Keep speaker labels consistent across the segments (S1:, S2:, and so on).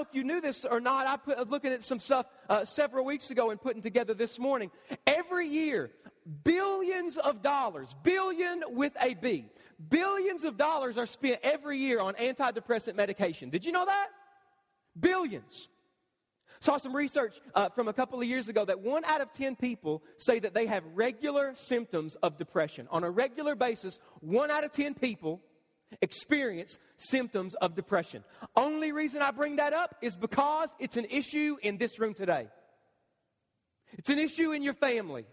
S1: know if you knew this or not. I put, was looking at some stuff uh, several weeks ago and putting together this morning. Every year, billions of dollars, billion with a B, billions of dollars are spent every year on antidepressant medication. Did you know that? Billions. Saw some research uh, from a couple of years ago that one out of 10 people say that they have regular symptoms of depression. On a regular basis, one out of 10 people experience symptoms of depression. Only reason I bring that up is because it's an issue in this room today. It's an issue in your family.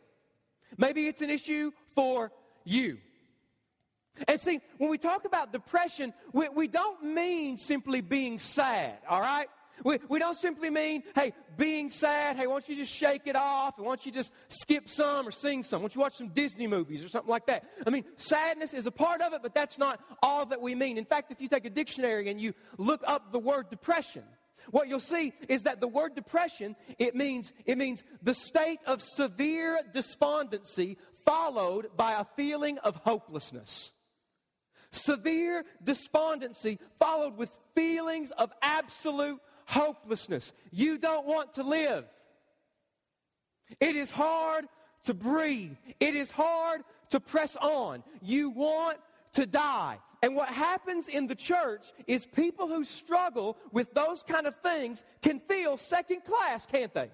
S1: Maybe it's an issue for you. And see, when we talk about depression, we, we don't mean simply being sad, all right? We, we don't simply mean, hey, being sad, hey, why don't you just shake it off? And why don't you just skip some or sing some? Why don't you watch some Disney movies or something like that? I mean, sadness is a part of it, but that's not all that we mean. In fact, if you take a dictionary and you look up the word depression, what you'll see is that the word depression, it means, it means the state of severe despondency followed by a feeling of hopelessness. Severe despondency followed with feelings of absolute hopelessness. You don't want to live. It is hard to breathe. It is hard to press on. You want to die. And what happens in the church is people who struggle with those kind of things can feel second class, can't they?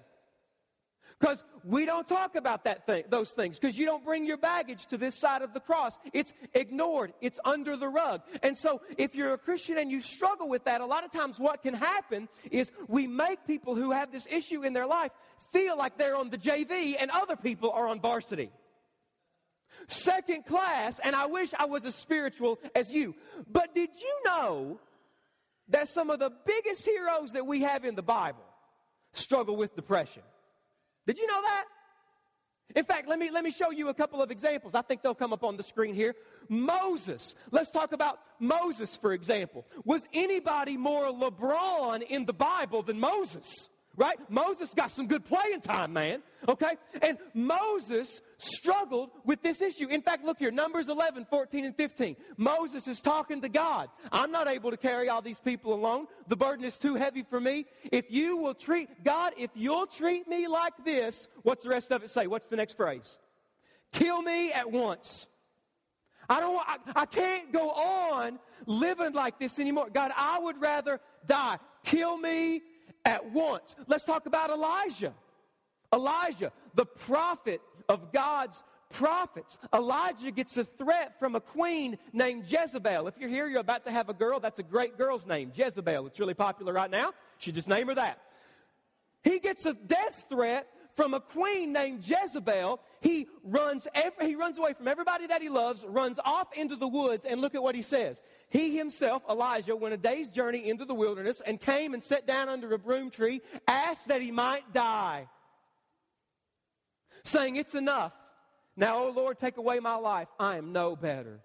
S1: Because we don't talk about that thing, those things, because you don't bring your baggage to this side of the cross. It's ignored, it's under the rug. And so, if you're a Christian and you struggle with that, a lot of times what can happen is we make people who have this issue in their life feel like they're on the JV and other people are on varsity. Second class, and I wish I was as spiritual as you. But did you know that some of the biggest heroes that we have in the Bible struggle with depression? Did you know that? In fact, let me, let me show you a couple of examples. I think they'll come up on the screen here. Moses. Let's talk about Moses, for example. Was anybody more LeBron in the Bible than Moses? Right? Moses got some good playing time, man. Okay? And Moses struggled with this issue. In fact, look here Numbers 11, 14, and 15. Moses is talking to God. I'm not able to carry all these people alone. The burden is too heavy for me. If you will treat, God, if you'll treat me like this, what's the rest of it say? What's the next phrase? Kill me at once. I don't I, I can't go on living like this anymore. God, I would rather die. Kill me at once. Let's talk about Elijah. Elijah, the prophet of God's prophets. Elijah gets a threat from a queen named Jezebel. If you're here, you're about to have a girl, that's a great girl's name, Jezebel. It's really popular right now. Should just name her that. He gets a death threat from a queen named Jezebel. He runs, every, he runs away from everybody that he loves, runs off into the woods, and look at what he says. He himself, Elijah, went a day's journey into the wilderness and came and sat down under a broom tree, asked that he might die, saying, It's enough. Now, O Lord, take away my life. I am no better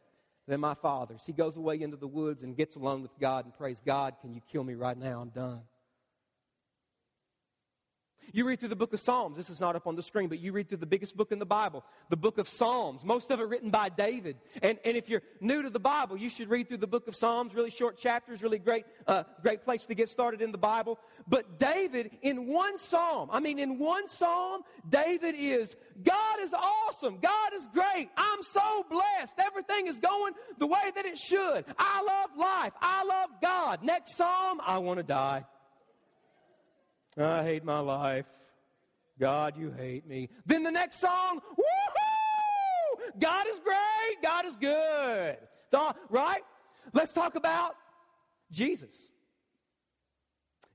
S1: than my fathers. He goes away into the woods and gets alone with God and prays, God, can you kill me right now? I'm done. You read through the book of Psalms. This is not up on the screen, but you read through the biggest book in the Bible, the book of Psalms, most of it written by David. And, and if you're new to the Bible, you should read through the book of Psalms, really short chapters, really great, uh, great place to get started in the Bible. But David, in one psalm, I mean, in one psalm, David is, God is awesome. God is great. I'm so blessed. Everything is going the way that it should. I love life. I love God. Next psalm, I want to die. I hate my life. God, you hate me. Then the next song, woohoo! God is great. God is good. It's all right. Let's talk about Jesus.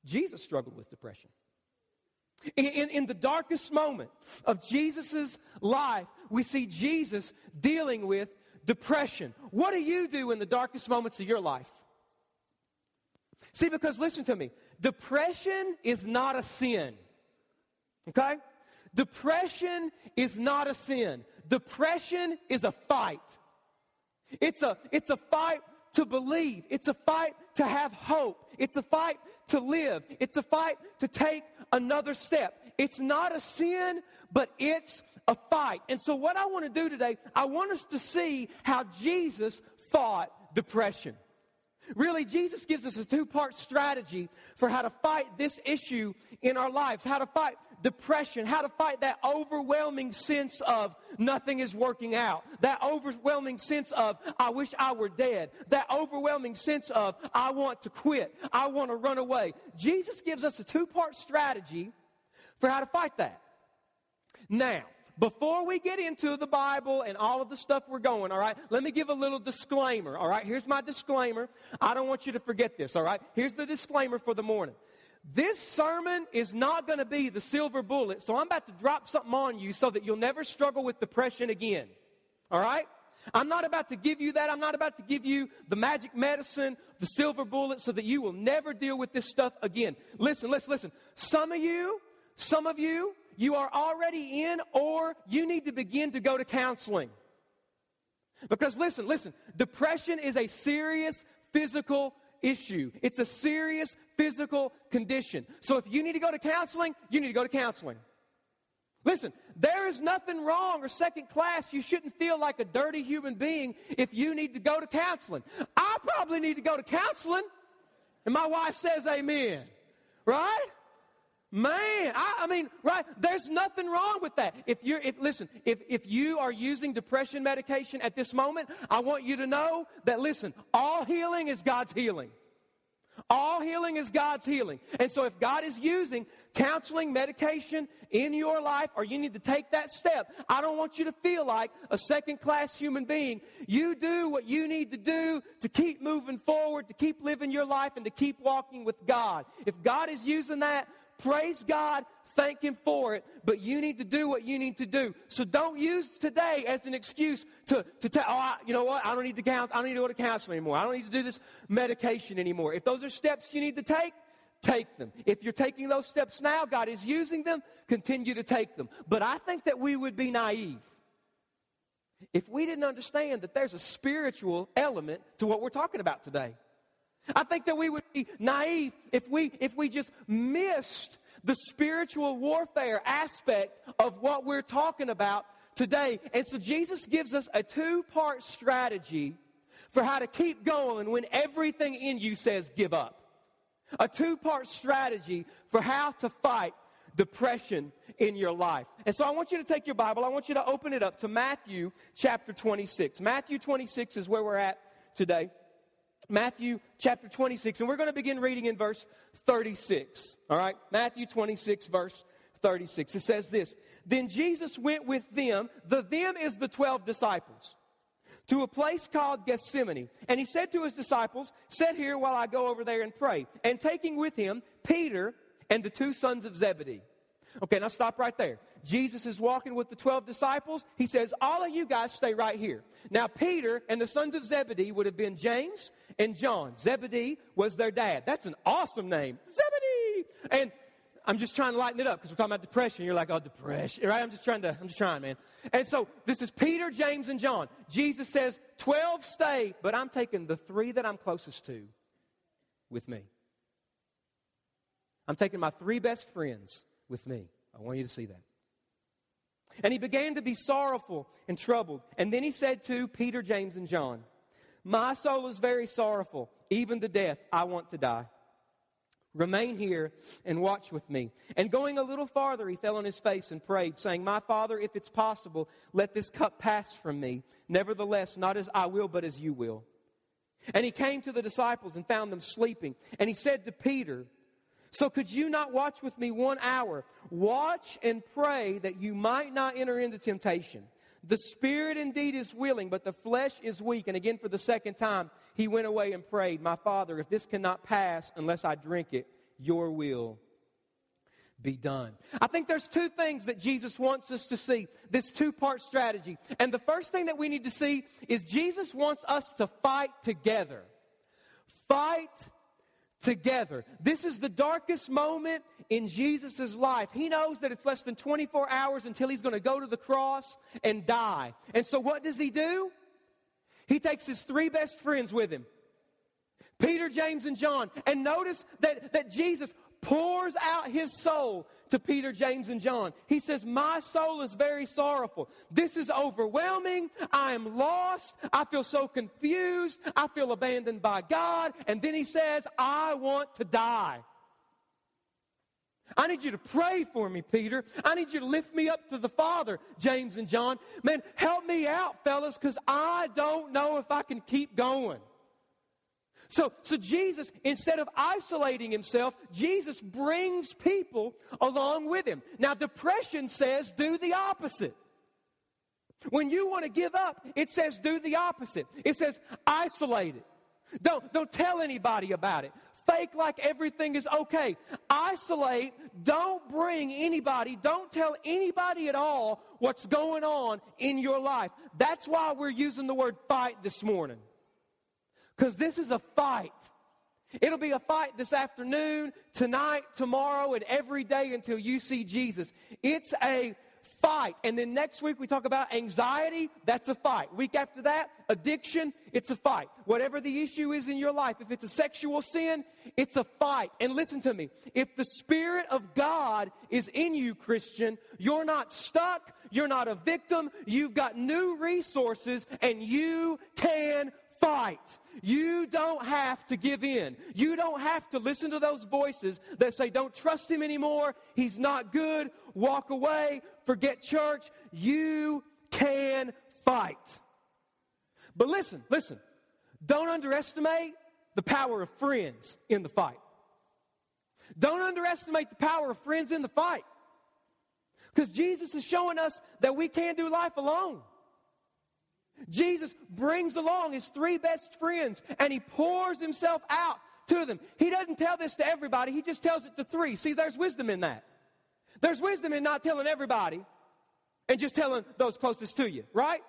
S1: Jesus struggled with depression. In, in, in, the darkest moment of Jesus' life, we see Jesus dealing with depression. What do you do in the darkest moments of your life? See, because listen to me, Depression is not a sin. Okay? Depression is not a sin. Depression is a fight. It's a, it's a fight to believe. It's a fight to have hope. It's a fight to live. It's a fight to take another step. It's not a sin, but it's a fight. And so, what I want to do today, I want us to see how Jesus fought depression. Really, Jesus gives us a two part strategy for how to fight this issue in our lives, how to fight depression, how to fight that overwhelming sense of nothing is working out, that overwhelming sense of I wish I were dead, that overwhelming sense of I want to quit, I want to run away. Jesus gives us a two part strategy for how to fight that. Now, before we get into the Bible and all of the stuff we're going, all right, let me give a little disclaimer, all right? Here's my disclaimer. I don't want you to forget this, all right? Here's the disclaimer for the morning. This sermon is not going to be the silver bullet, so I'm about to drop something on you so that you'll never struggle with depression again, all right? I'm not about to give you that. I'm not about to give you the magic medicine, the silver bullet, so that you will never deal with this stuff again. Listen, listen, listen. Some of you, some of you, you are already in or you need to begin to go to counseling. Because listen, listen, depression is a serious physical issue. It's a serious physical condition. So if you need to go to counseling, you need to go to counseling. Listen, there is nothing wrong or second class. You shouldn't feel like a dirty human being if you need to go to counseling. I probably need to go to counseling. And my wife says amen. Right? Man, I, I, mean, right? There's nothing wrong with that. If you're, if listen, if if you are using depression medication at this moment, I want you to know that listen, all healing is God's healing. All healing is God's healing. And so if God is using counseling, medication in your life, or you need to take that step, I don't want you to feel like a second class human being. You do what you need to do to keep moving forward, to keep living your life, and to keep walking with God. If God is using that, Praise God, thank Him for it, but you need to do what you need to do. So don't use today as an excuse to, to tell, oh, I, you know what, I don't need to count, I don't need to go to counseling anymore. I don't need to do this medication anymore. If those are steps you need to take, take them. If you're taking those steps now, God is using them, continue to take them. But I think that we would be naive if we didn't understand that there's a spiritual element to what we're talking about today. I think that we would be naive if we, if we just missed the spiritual warfare aspect of what we're talking about today. And so Jesus gives us a two part strategy for how to keep going when everything in you says give up. A two part strategy for how to fight depression in your life. And so I want you to take your Bible, I want you to open it up to Matthew chapter 26. Matthew 26 is where we're at today. Matthew chapter 26, and we're going to begin reading in verse 36. All right? Matthew 26, verse 36. It says this Then Jesus went with them, the them is the 12 disciples, to a place called Gethsemane. And he said to his disciples, Sit here while I go over there and pray. And taking with him Peter and the two sons of Zebedee. Okay, now stop right there. Jesus is walking with the 12 disciples. He says, All of you guys stay right here. Now, Peter and the sons of Zebedee would have been James and John. Zebedee was their dad. That's an awesome name. Zebedee! And I'm just trying to lighten it up because we're talking about depression. You're like, oh, depression, right? I'm just trying to, I'm just trying, man. And so this is Peter, James, and John. Jesus says, 12 stay, but I'm taking the three that I'm closest to with me. I'm taking my three best friends with me. I want you to see that. And he began to be sorrowful and troubled. And then he said to Peter, James, and John, My soul is very sorrowful, even to death. I want to die. Remain here and watch with me. And going a little farther, he fell on his face and prayed, saying, My Father, if it's possible, let this cup pass from me. Nevertheless, not as I will, but as you will. And he came to the disciples and found them sleeping. And he said to Peter, so could you not watch with me one hour? Watch and pray that you might not enter into temptation. The spirit indeed is willing, but the flesh is weak. And again, for the second time, he went away and prayed, My Father, if this cannot pass unless I drink it, your will be done. I think there's two things that Jesus wants us to see this two part strategy. And the first thing that we need to see is Jesus wants us to fight together. Fight together. This is the darkest moment in Jesus' life. He knows that it's less than 24 hours until he's going to go to the cross and die. And so, what does he do? He takes his three best friends with him Peter, James, and John. And notice that, that Jesus pours out his soul to Peter, James, and John. He says, My soul is very sorrowful. This is overwhelming. I am lost. I feel so confused. I feel abandoned by God. And then he says, I want to die. I need you to pray for me, Peter. I need you to lift me up to the Father, James and John. Man, help me out, fellas, because I don't know if I can keep going. So, so Jesus, instead of isolating himself, Jesus brings people along with him. Now, depression says do the opposite. When you want to give up, it says do the opposite. It says isolate it. Don't, don't tell anybody about it. Fake like everything is okay. Isolate. Don't bring anybody, don't tell anybody at all what's going on in your life. That's why we're using the word fight this morning. Because this is a fight. It'll be a fight this afternoon, tonight, tomorrow, and every day until you see Jesus. It's a fight. And then next week we talk about anxiety, that's a fight. Week after that, addiction, it's a fight. Whatever the issue is in your life, if it's a sexual sin, it's a fight. And listen to me if the Spirit of God is in you, Christian, you're not stuck, you're not a victim, you've got new resources, and you can fight. You don't have to give in. You don't have to listen to those voices that say, don't trust him anymore. He's not good. Walk away. Forget church. You can fight. But listen, listen. Don't underestimate the power of friends in the fight. Don't underestimate the power of friends in the fight. Because Jesus is showing us that we can't do life alone. Jesus brings along his three best friends and he pours himself out to them. He doesn't tell this to everybody, he just tells it to three. See, there's wisdom in that. There's wisdom in not telling everybody and just telling those closest to you, right?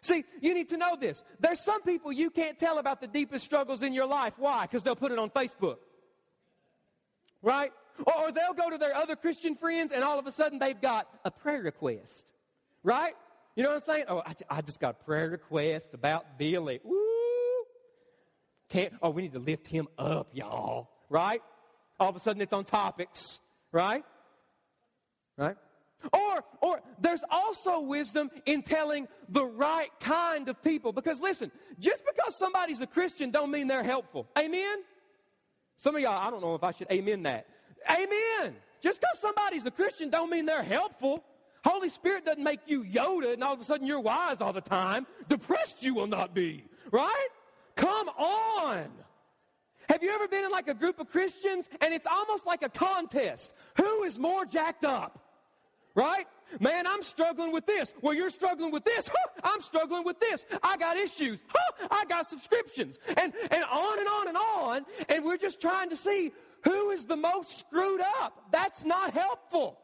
S1: See, you need to know this. There's some people you can't tell about the deepest struggles in your life. Why? Because they'll put it on Facebook. Right? Or, they'll go to their other Christian friends and all of a sudden they've got a prayer request. Right? You know what I'm saying? Oh, I, I just got a prayer request about Billy. Woo! Can't, oh, we need to lift him up, y'all. Right? All of a sudden it's on topics. Right? Right? Or, or there's also wisdom in telling the right kind of people. Because listen, just because somebody's a Christian don't mean they're helpful. Amen? Some of y'all, I don't know if I should amen that. Amen. Just because somebody's a Christian don't mean they're helpful. Holy Spirit doesn't make you Yoda and all of a sudden you're wise all the time. Depressed you will not be, right? Come on. Have you ever been in like a group of Christians and it's almost like a contest? Who is more jacked up? Right? Man, I'm struggling with this. Well, you're struggling with this. Huh, I'm struggling with this. I got issues. Huh, I got subscriptions. And, and on and on and on. And we're just trying to see who is the most screwed up. That's not helpful.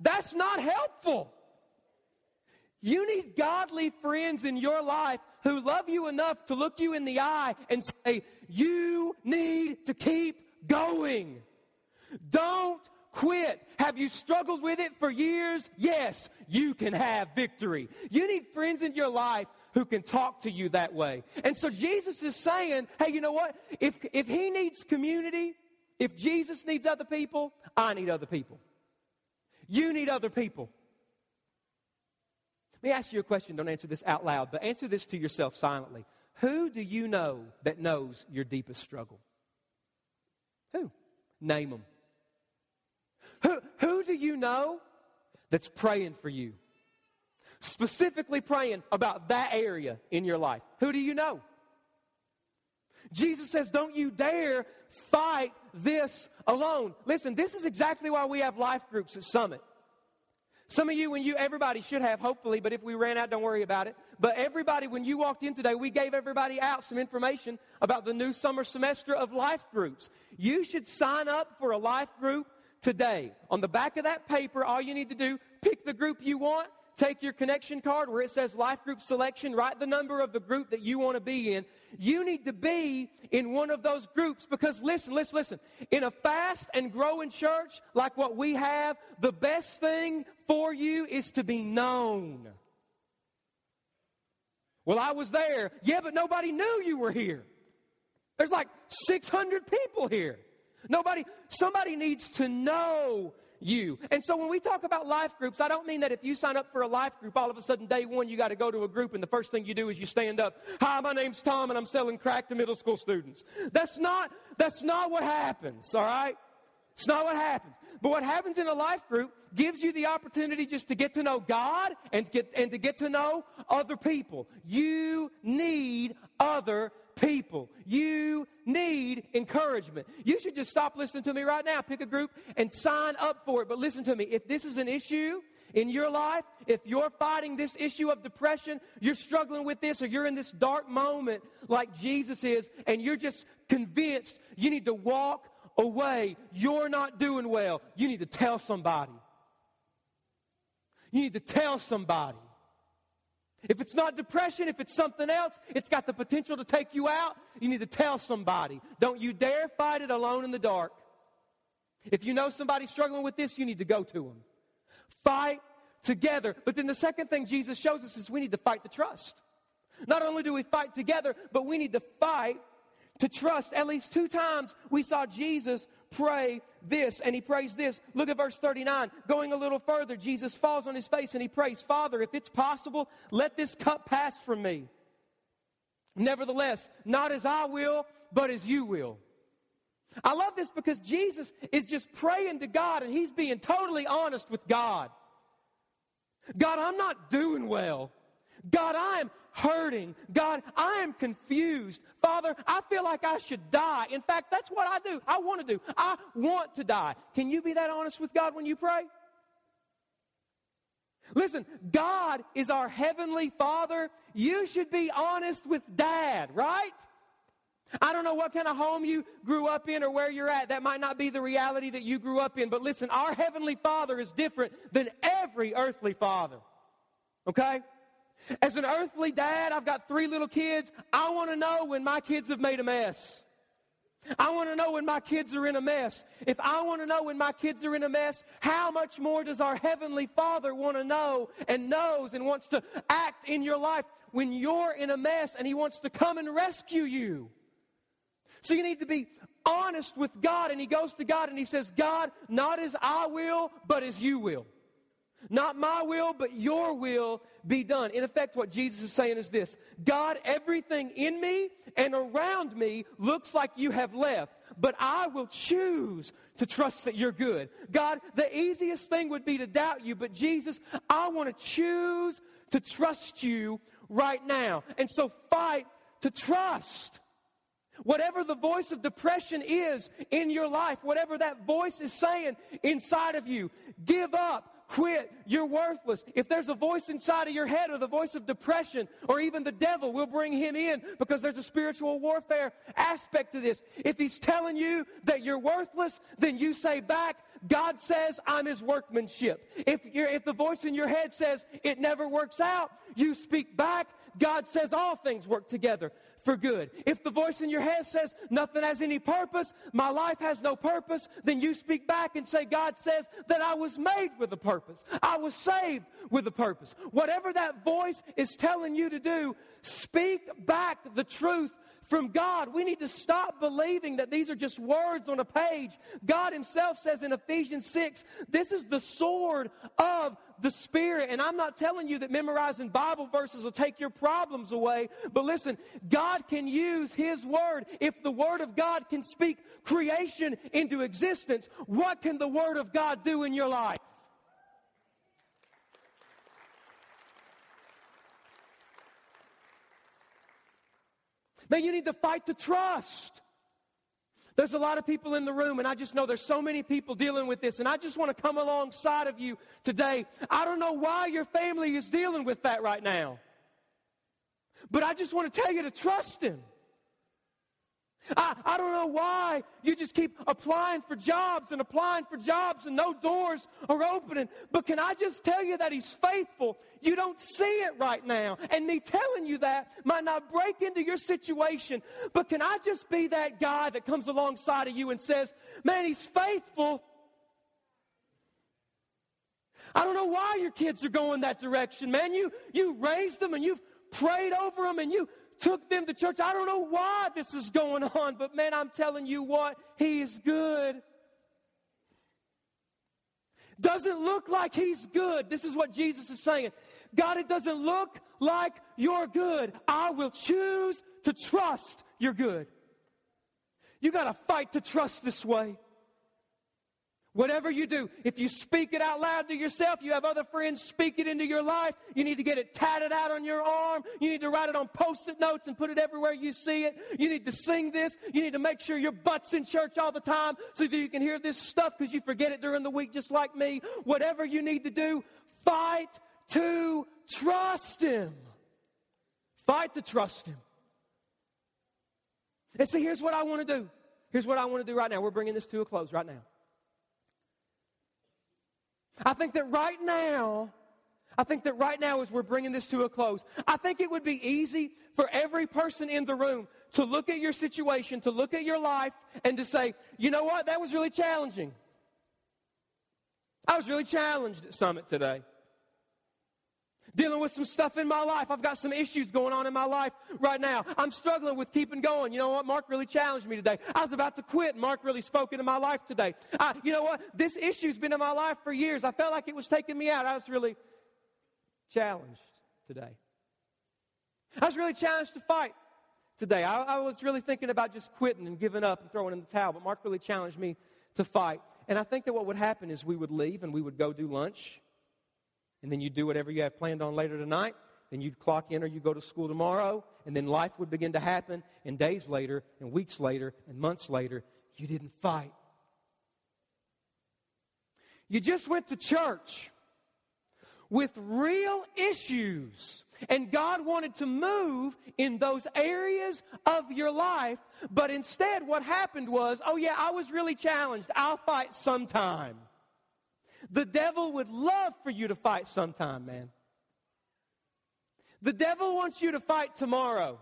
S1: That's not helpful. You need godly friends in your life who love you enough to look you in the eye and say, You need to keep going. Don't quit. Have you struggled with it for years? Yes, you can have victory. You need friends in your life who can talk to you that way. And so Jesus is saying, Hey, you know what? If, if he needs community, if Jesus needs other people, I need other people. You need other people. Let me ask you a question. Don't answer this out loud, but answer this to yourself silently. Who do you know that knows your deepest struggle? Who? Name them. Who, who do you know that's praying for you? Specifically praying about that area in your life. Who do you know? Jesus says, Don't you dare fight this alone. Listen, this is exactly why we have life groups at Summit. Some of you, when you, everybody should have, hopefully, but if we ran out, don't worry about it. But everybody, when you walked in today, we gave everybody out some information about the new summer semester of life groups. You should sign up for a life group today. On the back of that paper, all you need to do, pick the group you want, take your connection card where it says life group selection, write the number of the group that you want to be in, you need to be in one of those groups because listen, listen, listen. In a fast and growing church like what we have, the best thing for you is to be known. Well, I was there. Yeah, but nobody knew you were here. There's like 600 people here. Nobody, somebody needs to know you. And so when we talk about life groups, I don't mean that if you sign up for a life group, all of a sudden day one you got to go to a group and the first thing you do is you stand up. Hi, my name's Tom and I'm selling crack to middle school students. That's not, that's not what happens, all right? It's not what happens. But what happens in a life group gives you the opportunity just to get to know God and get, and to get to know other people. You need other people. You need encouragement. You should just stop listening to me right now. Pick a group and sign up for it. But listen to me. If this is an issue in your life, if you're fighting this issue of depression, you're struggling with this, or you're in this dark moment like Jesus is, and you're just convinced you need to walk away, you're not doing well, you need to tell somebody. You need to tell somebody. If it's not depression, if it's something else, it's got the potential to take you out, you need to tell somebody. Don't you dare fight it alone in the dark. If you know somebody struggling with this, you need to go to them. Fight together. But then the second thing Jesus shows us is we need to fight to trust. Not only do we fight together, but we need to fight to trust. At least two times we saw Jesus pray this, and he prays this. Look at verse 39. Going a little further, Jesus falls on his face and he prays, Father, if it's possible, let this cup pass from me. Nevertheless, not as I will, but as you will. I love this because Jesus is just praying to God and he's being totally honest with God. God, I'm not doing well. God, I am hurting. God, I am confused. Father, I feel like I should die. In fact, that's what I do. I want to do. I want to die. Can you be that honest with God when you pray? Listen, God is our heavenly Father. You should be honest with Dad, right? I don't know what kind of home you grew up in or where you're at. That might not be the reality that you grew up in. But listen, our Heavenly Father is different than every earthly father. Okay? As an earthly dad, I've got three little kids. I want to know when my kids have made a mess. I want to know when my kids are in a mess. If I want to know when my kids are in a mess, how much more does our Heavenly Father want to know and knows and wants to act in your life when you're in a mess and He wants to come and rescue you? So you need to be honest with God. And He goes to God and He says, God, not as I will, but as you will. Not my will, but your will be done. In effect, what Jesus is saying is this God, everything in me and around me looks like you have left, but I will choose to trust that you're good. God, the easiest thing would be to doubt you, but Jesus, I want to choose to trust you right now. And so fight to trust. Whatever the voice of depression is in your life, whatever that voice is saying inside of you, give up quit. You're worthless. If there's a voice inside of your head or the voice of depression or even the devil, we'll bring him in because there's a spiritual warfare aspect to this. If he's telling you that you're worthless, then you say back, God says, I'm his workmanship. If, if the voice in your head says it never works out, you speak back, God says all things work together for good. If the voice in your head says nothing has any purpose, my life has no purpose, then you speak back and say, God says that I was made with a purpose. I was saved with a purpose. Whatever that voice is telling you to do, speak back the truth from God. We need to stop believing that these are just words on a page. God Himself says in Ephesians 6, this is the sword of the Spirit. And I'm not telling you that memorizing Bible verses will take your problems away, but listen, God can use His Word. If the Word of God can speak creation into existence, what can the Word of God do in your life? Man, you need to fight to trust. There's a lot of people in the room, and I just know there's so many people dealing with this, and I just want to come alongside of you today. I don't know why your family is dealing with that right now, but I just want to tell you to trust Him. I, I don't know why you just keep applying for jobs and applying for jobs and no doors are opening. But can I just tell you that He's faithful? You don't see it right now. And me telling you that might not break into your situation. But can I just be that guy that comes alongside of you and says, man, He's faithful. I don't know why your kids are going that direction, man. You, you raised them and you've prayed over them and you took them to church. I don't know why this is going on, but man, I'm telling you what, He is good. Doesn't look like He's good. This is what Jesus is saying. God, it doesn't look like you're good. I will choose to trust you're good. You got to fight to trust this way. Whatever you do, if you speak it out loud to yourself, you have other friends speak it into your life, you need to get it tatted out on your arm. You need to write it on post it notes and put it everywhere you see it. You need to sing this. You need to make sure your butt's in church all the time so that you can hear this stuff because you forget it during the week just like me. Whatever you need to do, fight to trust Him. Fight to trust Him. And see, here's what I want to do. Here's what I want to do right now. We're bringing this to a close right now. I think that right now, I think that right now, as we're bringing this to a close, I think it would be easy for every person in the room to look at your situation, to look at your life, and to say, you know what, that was really challenging. I was really challenged at Summit today dealing with some stuff in my life. I've got some issues going on in my life right now. I'm struggling with keeping going. You know what? Mark really challenged me today. I was about to quit. Mark really spoke into my life today. I, you know what? This issue's been in my life for years. I felt like it was taking me out. I was really challenged today. I was really challenged to fight today. I, I was really thinking about just quitting and giving up and throwing in the towel, but Mark really challenged me to fight. And I think that what would happen is we would leave and we would go do lunch and then you do whatever you have planned on later tonight. Then you'd clock in or you go to school tomorrow, and then life would begin to happen. And days later, and weeks later, and months later, you didn't fight. You just went to church with real issues. And God wanted to move in those areas of your life, but instead, what happened was, oh, yeah, I was really challenged. I'll fight sometime. The devil would love for you to fight sometime, man. The devil wants you to fight tomorrow,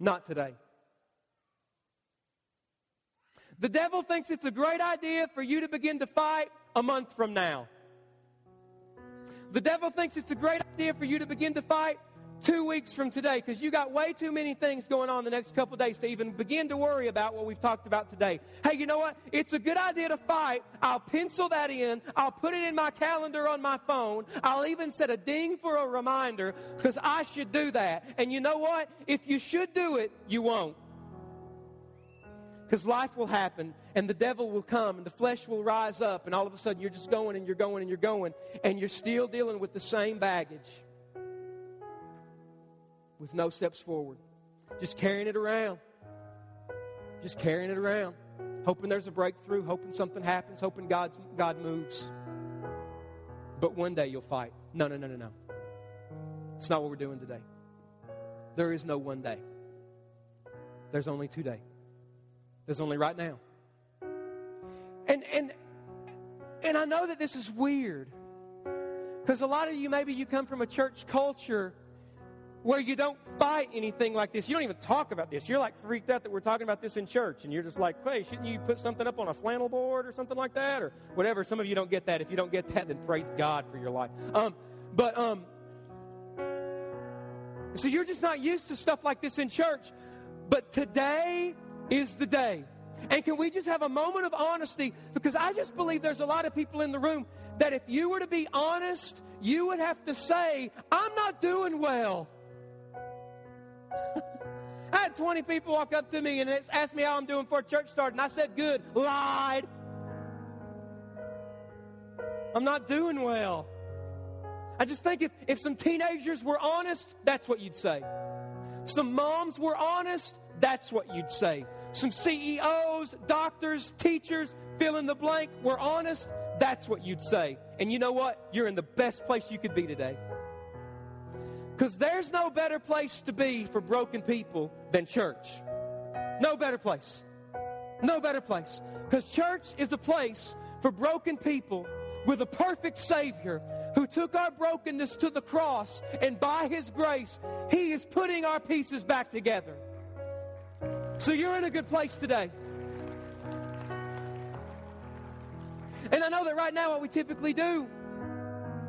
S1: not today. The devil thinks it's a great idea for you to begin to fight a month from now. The devil thinks it's a great idea for you to begin to fight two weeks from today because you got way too many things going on the next couple days to even begin to worry about what we've talked about today. Hey, you know what? It's a good idea to fight. I'll pencil that in. I'll put it in my calendar on my phone. I'll even set a ding for a reminder because I should do that. And you know what? If you should do it, you won't. Because life will happen and the devil will come and the flesh will rise up, and all of a sudden you're just going and you're going and you're going, and you're still dealing with the same baggage with no steps forward. Just carrying it around. Just carrying it around. Hoping there's a breakthrough, hoping something happens, hoping God's, God moves. But one day you'll fight. No, no, no, no, no. It's not what we're doing today. There is no one day. There's only today. There's only right now. And and and I know that this is weird. Because a lot of you maybe you come from a church culture where you don't fight anything like this. You don't even talk about this. You're like freaked out that we're talking about this in church, and you're just like, hey, shouldn't you put something up on a flannel board or something like that, or whatever? Some of you don't get that. If you don't get that, then praise God for your life. Um, but um, so you're just not used to stuff like this in church. But today is the day. And can we just have a moment of honesty? Because I just believe there's a lot of people in the room that if you were to be honest, you would have to say, I'm not doing well. I had 20 people walk up to me and ask me how I'm doing for church start, and I said, Good. Lied. I'm not doing well. I just think if, if some teenagers were honest, that's what you'd say. Some moms were honest, that's what you'd say. Some CEOs, doctors, teachers, fill in the blank, were honest, that's what you'd say. And you know what? You're in the best place you could be today. Because there's no better place to be for broken people than church. No better place. No better place. Because church is a place for broken people with a perfect Savior who took our brokenness to the cross, and by His grace, He is putting our pieces back together. So you're in a good place today. And I know that right now, what we typically do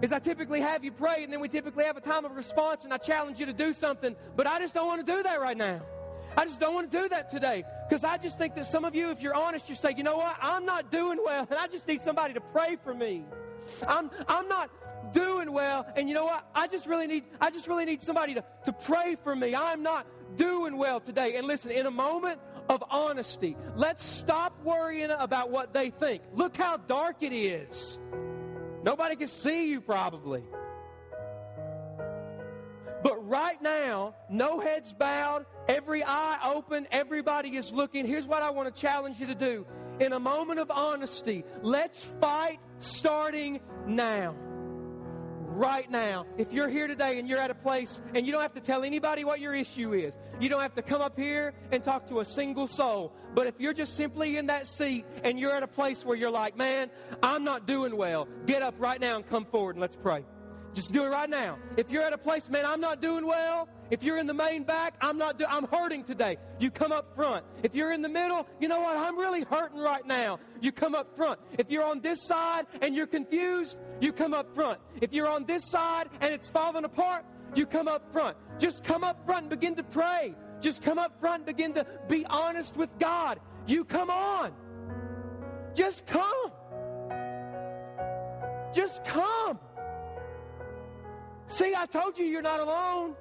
S1: is I typically have you pray, and then we typically have a time of response, and I challenge you to do something, but I just don't want to do that right now. I just don't want to do that today because I just think that some of you, if you're honest, you're saying, you know what, I'm not doing well, and I just need somebody to pray for me. I'm, I'm not doing well, and you know what, I just really need, I just really need somebody to, to pray for me. I'm not doing well today. And listen, in a moment of honesty, let's stop worrying about what they think. Look how dark it is. Nobody can see you probably. But right now, no heads bowed, every eye open, everybody is looking. Here's what I want to challenge you to do. In a moment of honesty, let's fight starting now. Right now. If you're here today and you're at a place and you don't have to tell anybody what your issue is, you don't have to come up here and talk to a single soul. But if you're just simply in that seat and you're at a place where you're like, man, I'm not doing well, get up right now and come forward and let's pray. Just do it right now. If you're at a place, man, I'm not doing well. If you're in the main back, I'm not. Do- I'm hurting today. You come up front. If you're in the middle, you know what? I'm really hurting right now. You come up front. If you're on this side and you're confused, you come up front. If you're on this side and it's falling apart, you come up front. Just come up front and begin to pray. Just come up front and begin to be honest with God. You come on. Just come. Just come. See, I told you you're not alone.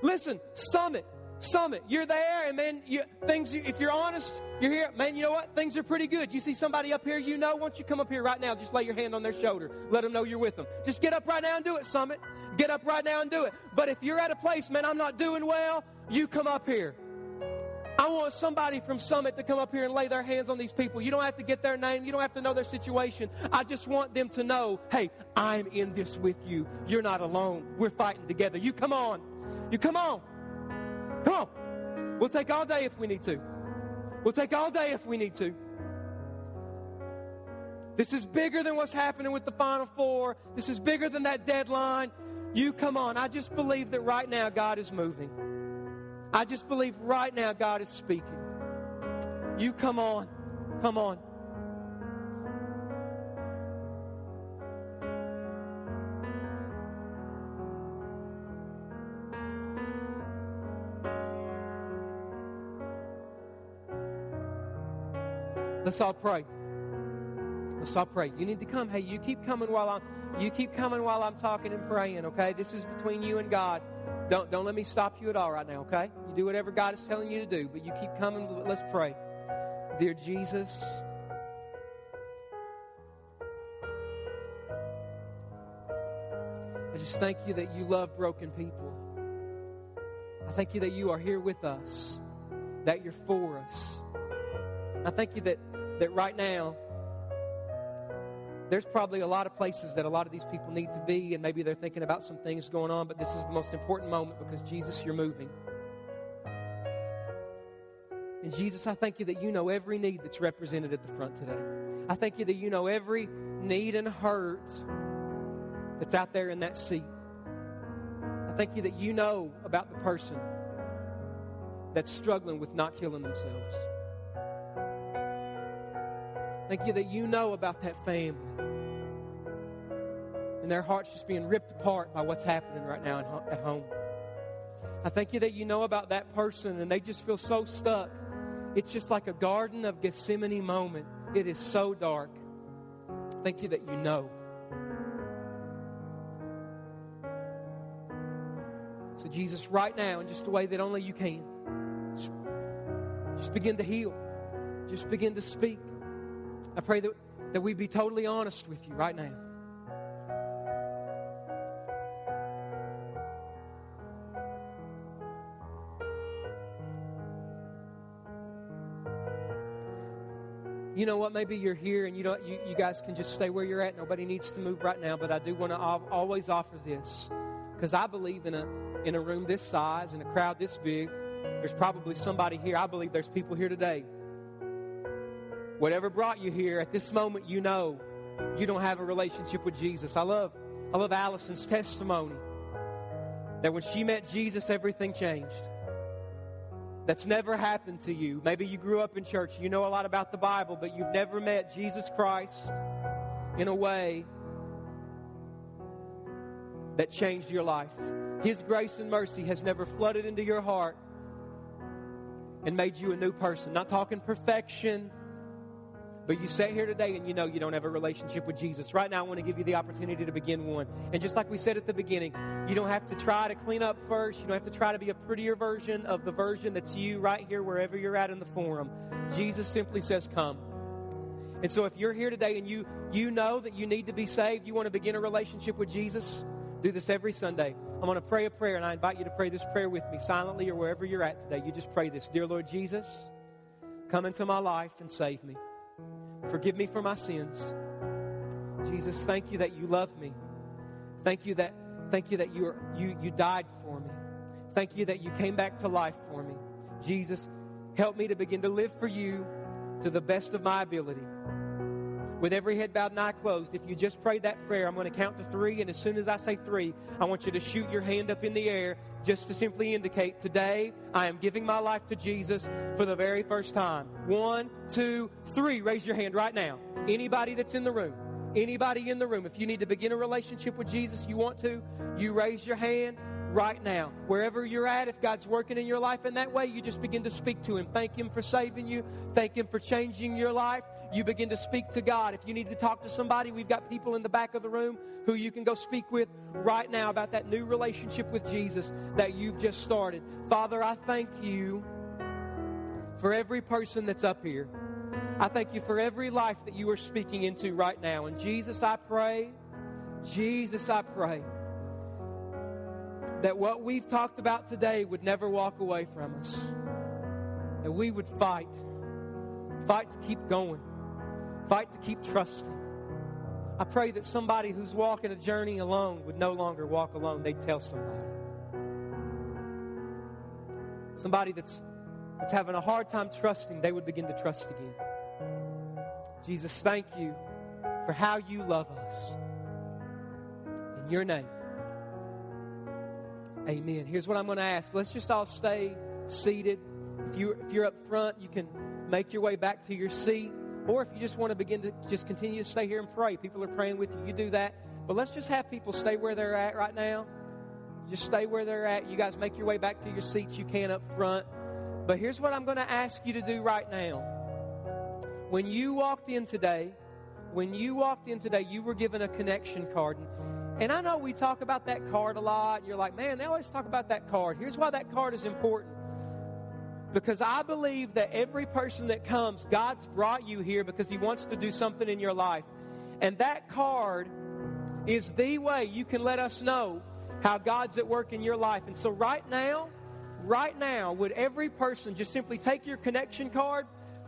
S1: Listen, Summit, Summit, you're there, and man, you, things. If you're honest, you're here. Man, you know what? Things are pretty good. You see somebody up here, you know. Why don't you come up here right now? Just lay your hand on their shoulder. Let them know you're with them. Just get up right now and do it, Summit. Get up right now and do it. But if you're at a place, man, I'm not doing well, you come up here. I want somebody from Summit to come up here and lay their hands on these people. You don't have to get their name, you don't have to know their situation. I just want them to know hey, I'm in this with you. You're not alone. We're fighting together. You come on. You come on. Come on. We'll take all day if we need to. We'll take all day if we need to. This is bigger than what's happening with the Final Four. This is bigger than that deadline. You come on. I just believe that right now God is moving. I just believe right now God is speaking. You come on. Come on. Let's all pray. Let's all pray. You need to come. Hey, you keep coming while I'm you keep coming while I'm talking and praying, okay? This is between you and God. Don't, don't let me stop you at all right now, okay? Do whatever God is telling you to do, but you keep coming. Let's pray. Dear Jesus, I just thank you that you love broken people. I thank you that you are here with us, that you're for us. I thank you that, that right now, there's probably a lot of places that a lot of these people need to be, and maybe they're thinking about some things going on, but this is the most important moment because Jesus, you're moving. And Jesus, I thank you that you know every need that's represented at the front today. I thank you that you know every need and hurt that's out there in that seat. I thank you that you know about the person that's struggling with not killing themselves. Thank you that you know about that family and their hearts just being ripped apart by what's happening right now at home. I thank you that you know about that person and they just feel so stuck. It's just like a Garden of Gethsemane moment. It is so dark. Thank you that you know. So, Jesus, right now, in just a way that only you can, just, begin to heal, just begin to speak. I pray that, that we be totally honest with you right now. You know what? Maybe you're here and you don't. You, you guys can just stay where you're at. Nobody needs to move right now. But I do want to always offer this because I believe in a in a room this size in a crowd this big. There's probably somebody here. I believe there's people here today. Whatever brought you here at this moment, you know you don't have a relationship with Jesus. I love I love Allison's testimony that when she met Jesus, everything changed that's never happened to you. Maybe you grew up in church, you know a lot about the Bible, but you've never met Jesus Christ. in a way that changed your life. His grace and mercy has never flooded into your heart and made you a new person. Not talking perfection, but you sat here today and you know you don't have a relationship with Jesus. Right now, I want to give you the opportunity to begin one. And just like we said at the beginning, you don't have to try to clean up first. You don't have to try to be a prettier version of the version that's you right here, wherever you're at in the forum. Jesus simply says, Come. And so if you're here today and you, you know that you need to be saved, you want to begin a relationship with Jesus, do this every Sunday. I'm going to pray a prayer, and I invite you to pray this prayer with me silently or wherever you're at today. You just pray this Dear Lord Jesus, come into my life and save me. Forgive me for my sins. Jesus, thank you that you love me. Thank you that, thank you that you, are, you, you died for me. Thank you that you came back to life for me. Jesus, help me to begin to live for you to the best of my ability with every head bowed and eye closed, if you just prayed that prayer, I'm going to count to three. And as soon as I say three, I want you to shoot your hand up in the air just to simply indicate today I am giving my life to Jesus for the very first time. One, two, three. Raise your hand right now. Anybody that's in the room. Anybody in the room. If you need to begin a relationship with Jesus, you want to, you raise your hand right now. Wherever you're at, if God's working in your life in that way, you just begin to speak to Him. Thank Him for saving you. Thank Him for changing your life you begin to speak to God. If you need to talk to somebody, we've got people in the back of the room who you can go speak with right now about that new relationship with Jesus that you've just started. Father, I thank you for every person that's up here. I thank you for every life that you are speaking into right now. And Jesus, I pray, Jesus, I pray that what we've talked about today would never walk away from us. That we would fight, fight to keep going Fight to keep trusting. I pray that somebody who's walking a journey alone would no longer walk alone. They'd tell somebody. Somebody that's, that's having a hard time trusting, they would begin to trust again. Jesus, thank you for how you love us. In your name. Amen. Here's what I'm going to ask. Let's just all stay seated. If, you, if you're up front, you can make your way back to your seat. Or if you just want to begin to just continue to stay here and pray, people are praying with you, you do that. But let's just have people stay where they're at right now. Just stay where they're at. You guys make your way back to your seats you can up front. But here's what I'm going to ask you to do right now. When you walked in today, when you walked in today, you were given a connection card. And I know we talk about that card a lot. You're like, man, they always talk about that card. Here's why that card is important. Because I believe that every person that comes, God's brought you here because He wants to do something in your life. And that card is the way you can let us know how God's at work in your life. And so, right now, right now, would every person just simply take your connection card,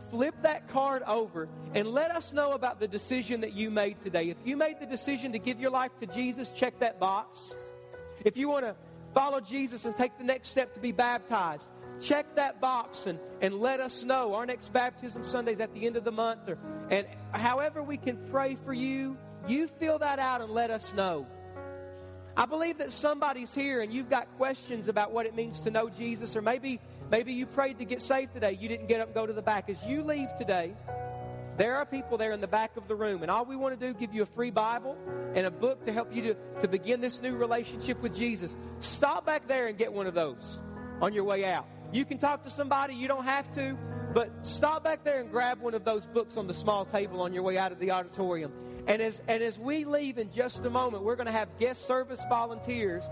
S1: flip that card over, and let us know about the decision that you made today? If you made the decision to give your life to Jesus, check that box. If you want to follow Jesus and take the next step to be baptized, check that box and, and let us know. Our next baptism Sunday is at the end of the month. Or, and however we can pray for you, you fill that out and let us know. I believe that somebody's here and you've got questions about what it means to know Jesus, or maybe maybe you prayed to get saved today. You didn't get up and go to the back. As you leave today, there are people there in the back of the room, and all we want to do give you a free Bible and a book to help you to, to begin this new relationship with Jesus. Stop back there and get one of those on your way out. You can talk to somebody, you don't have to, but stop back there and grab one of those books on the small table on your way out of the auditorium. And as, and as we leave in just a moment, we're going to have guest service volunteers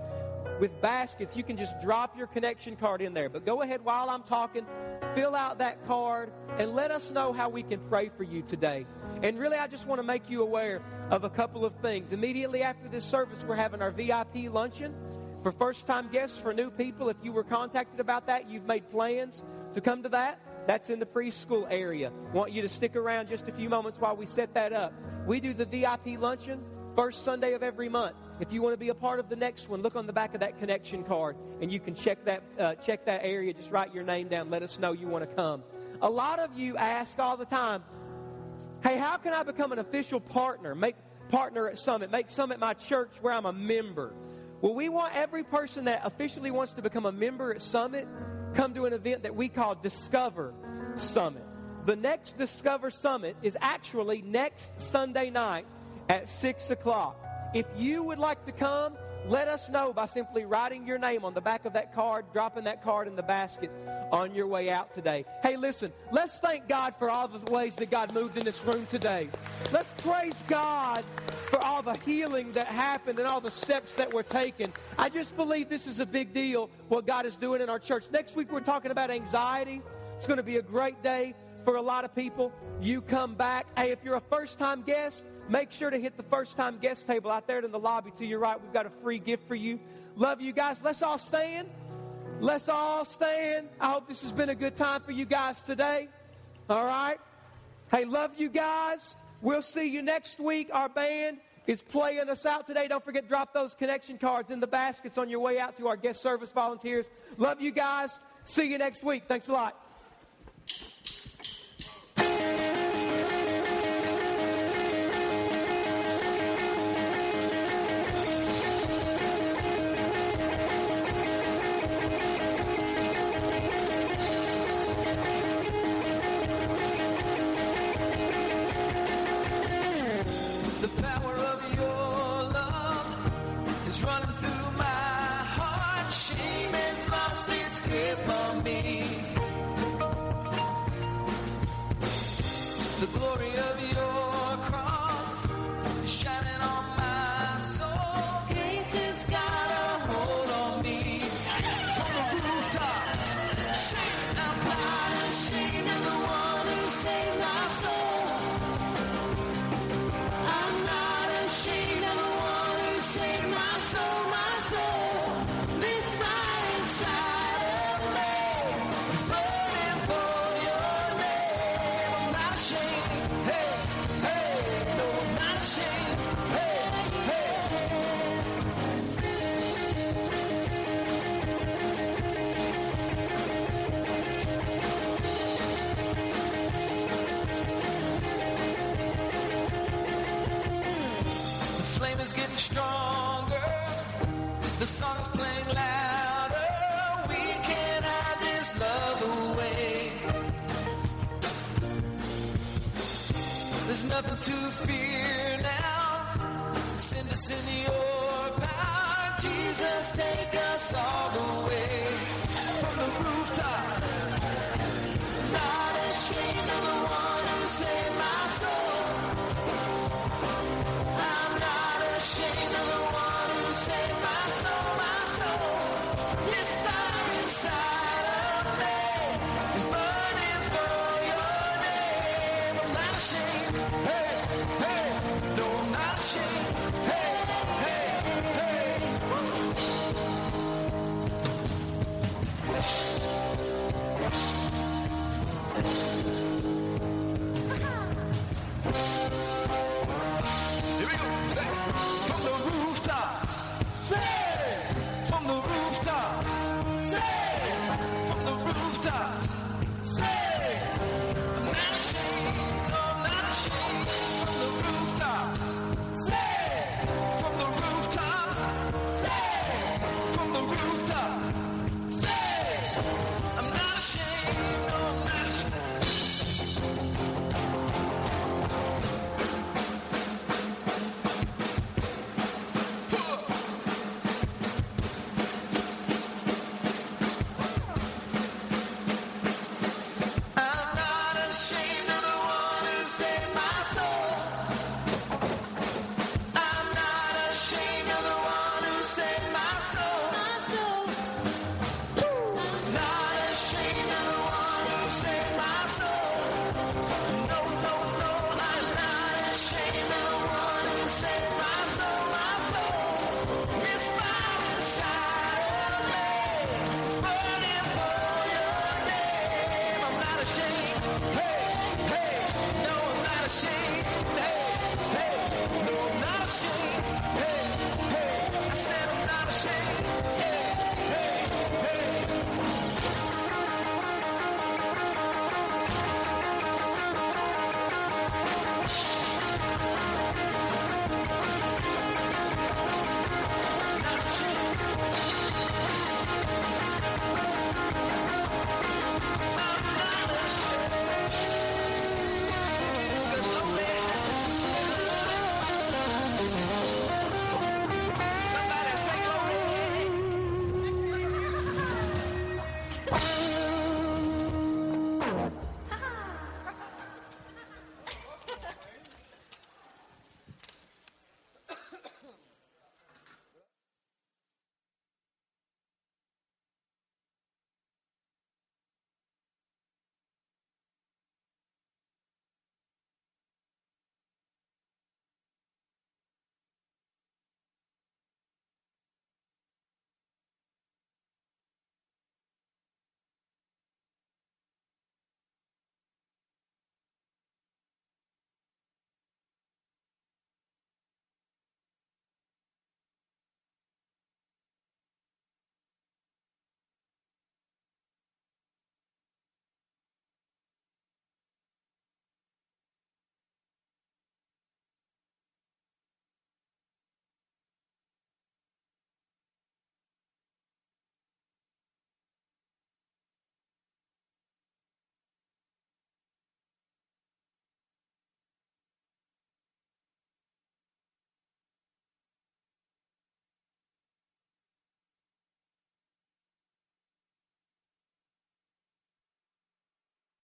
S1: with baskets. You can just drop your connection card in there. But go ahead while I'm talking, fill out that card, and let us know how we can pray for you today. And really, I just want to make you aware of a couple of things. Immediately after this service, we're having our VIP luncheon. For first time guests, for new people, if you were contacted about that, you've made plans to come to that, that's in the preschool area. Want you to stick around just a few moments while we set that up. We do the VIP luncheon first Sunday of every month. If you want to be a part of the next one, look on the back of that connection card and you can check that, uh, check that area. Just write your name down. Let us know you want to come. A lot of you ask all the time, hey, how can I become an official partner? Make partner at Summit. Make Summit my church where I'm a member. Well, we want every person that officially wants to become a member at Summit come to an event that we call Discover Summit. The next Discover Summit is actually next Sunday night at 6 o'clock. If you would like to come, let us know by simply writing your name on the back of that card, dropping that card in the basket on your way out today. Hey, listen, let's thank God for all the ways that God moved in this room today. Let's praise God for all the healing that happened and all the steps that were taken. I just believe this is a big deal, what God is doing in our church. Next week, we're talking about anxiety. It's going to be a great day for a lot of people. You come back. Hey, if you're a first time guest, Make sure to hit the first time guest table out there in the lobby to your right. We've got a free gift for you. Love you guys. Let's all stand. Let's all stand. I hope this has been a good time for you guys today. All right. Hey, love you guys. We'll see you next week. Our band is playing us out today. Don't forget, drop those connection cards in the baskets on your way out to our guest service volunteers. Love you guys. See you next week. Thanks a lot.
S2: To fear now. Send us in your power, Jesus. Take us all the way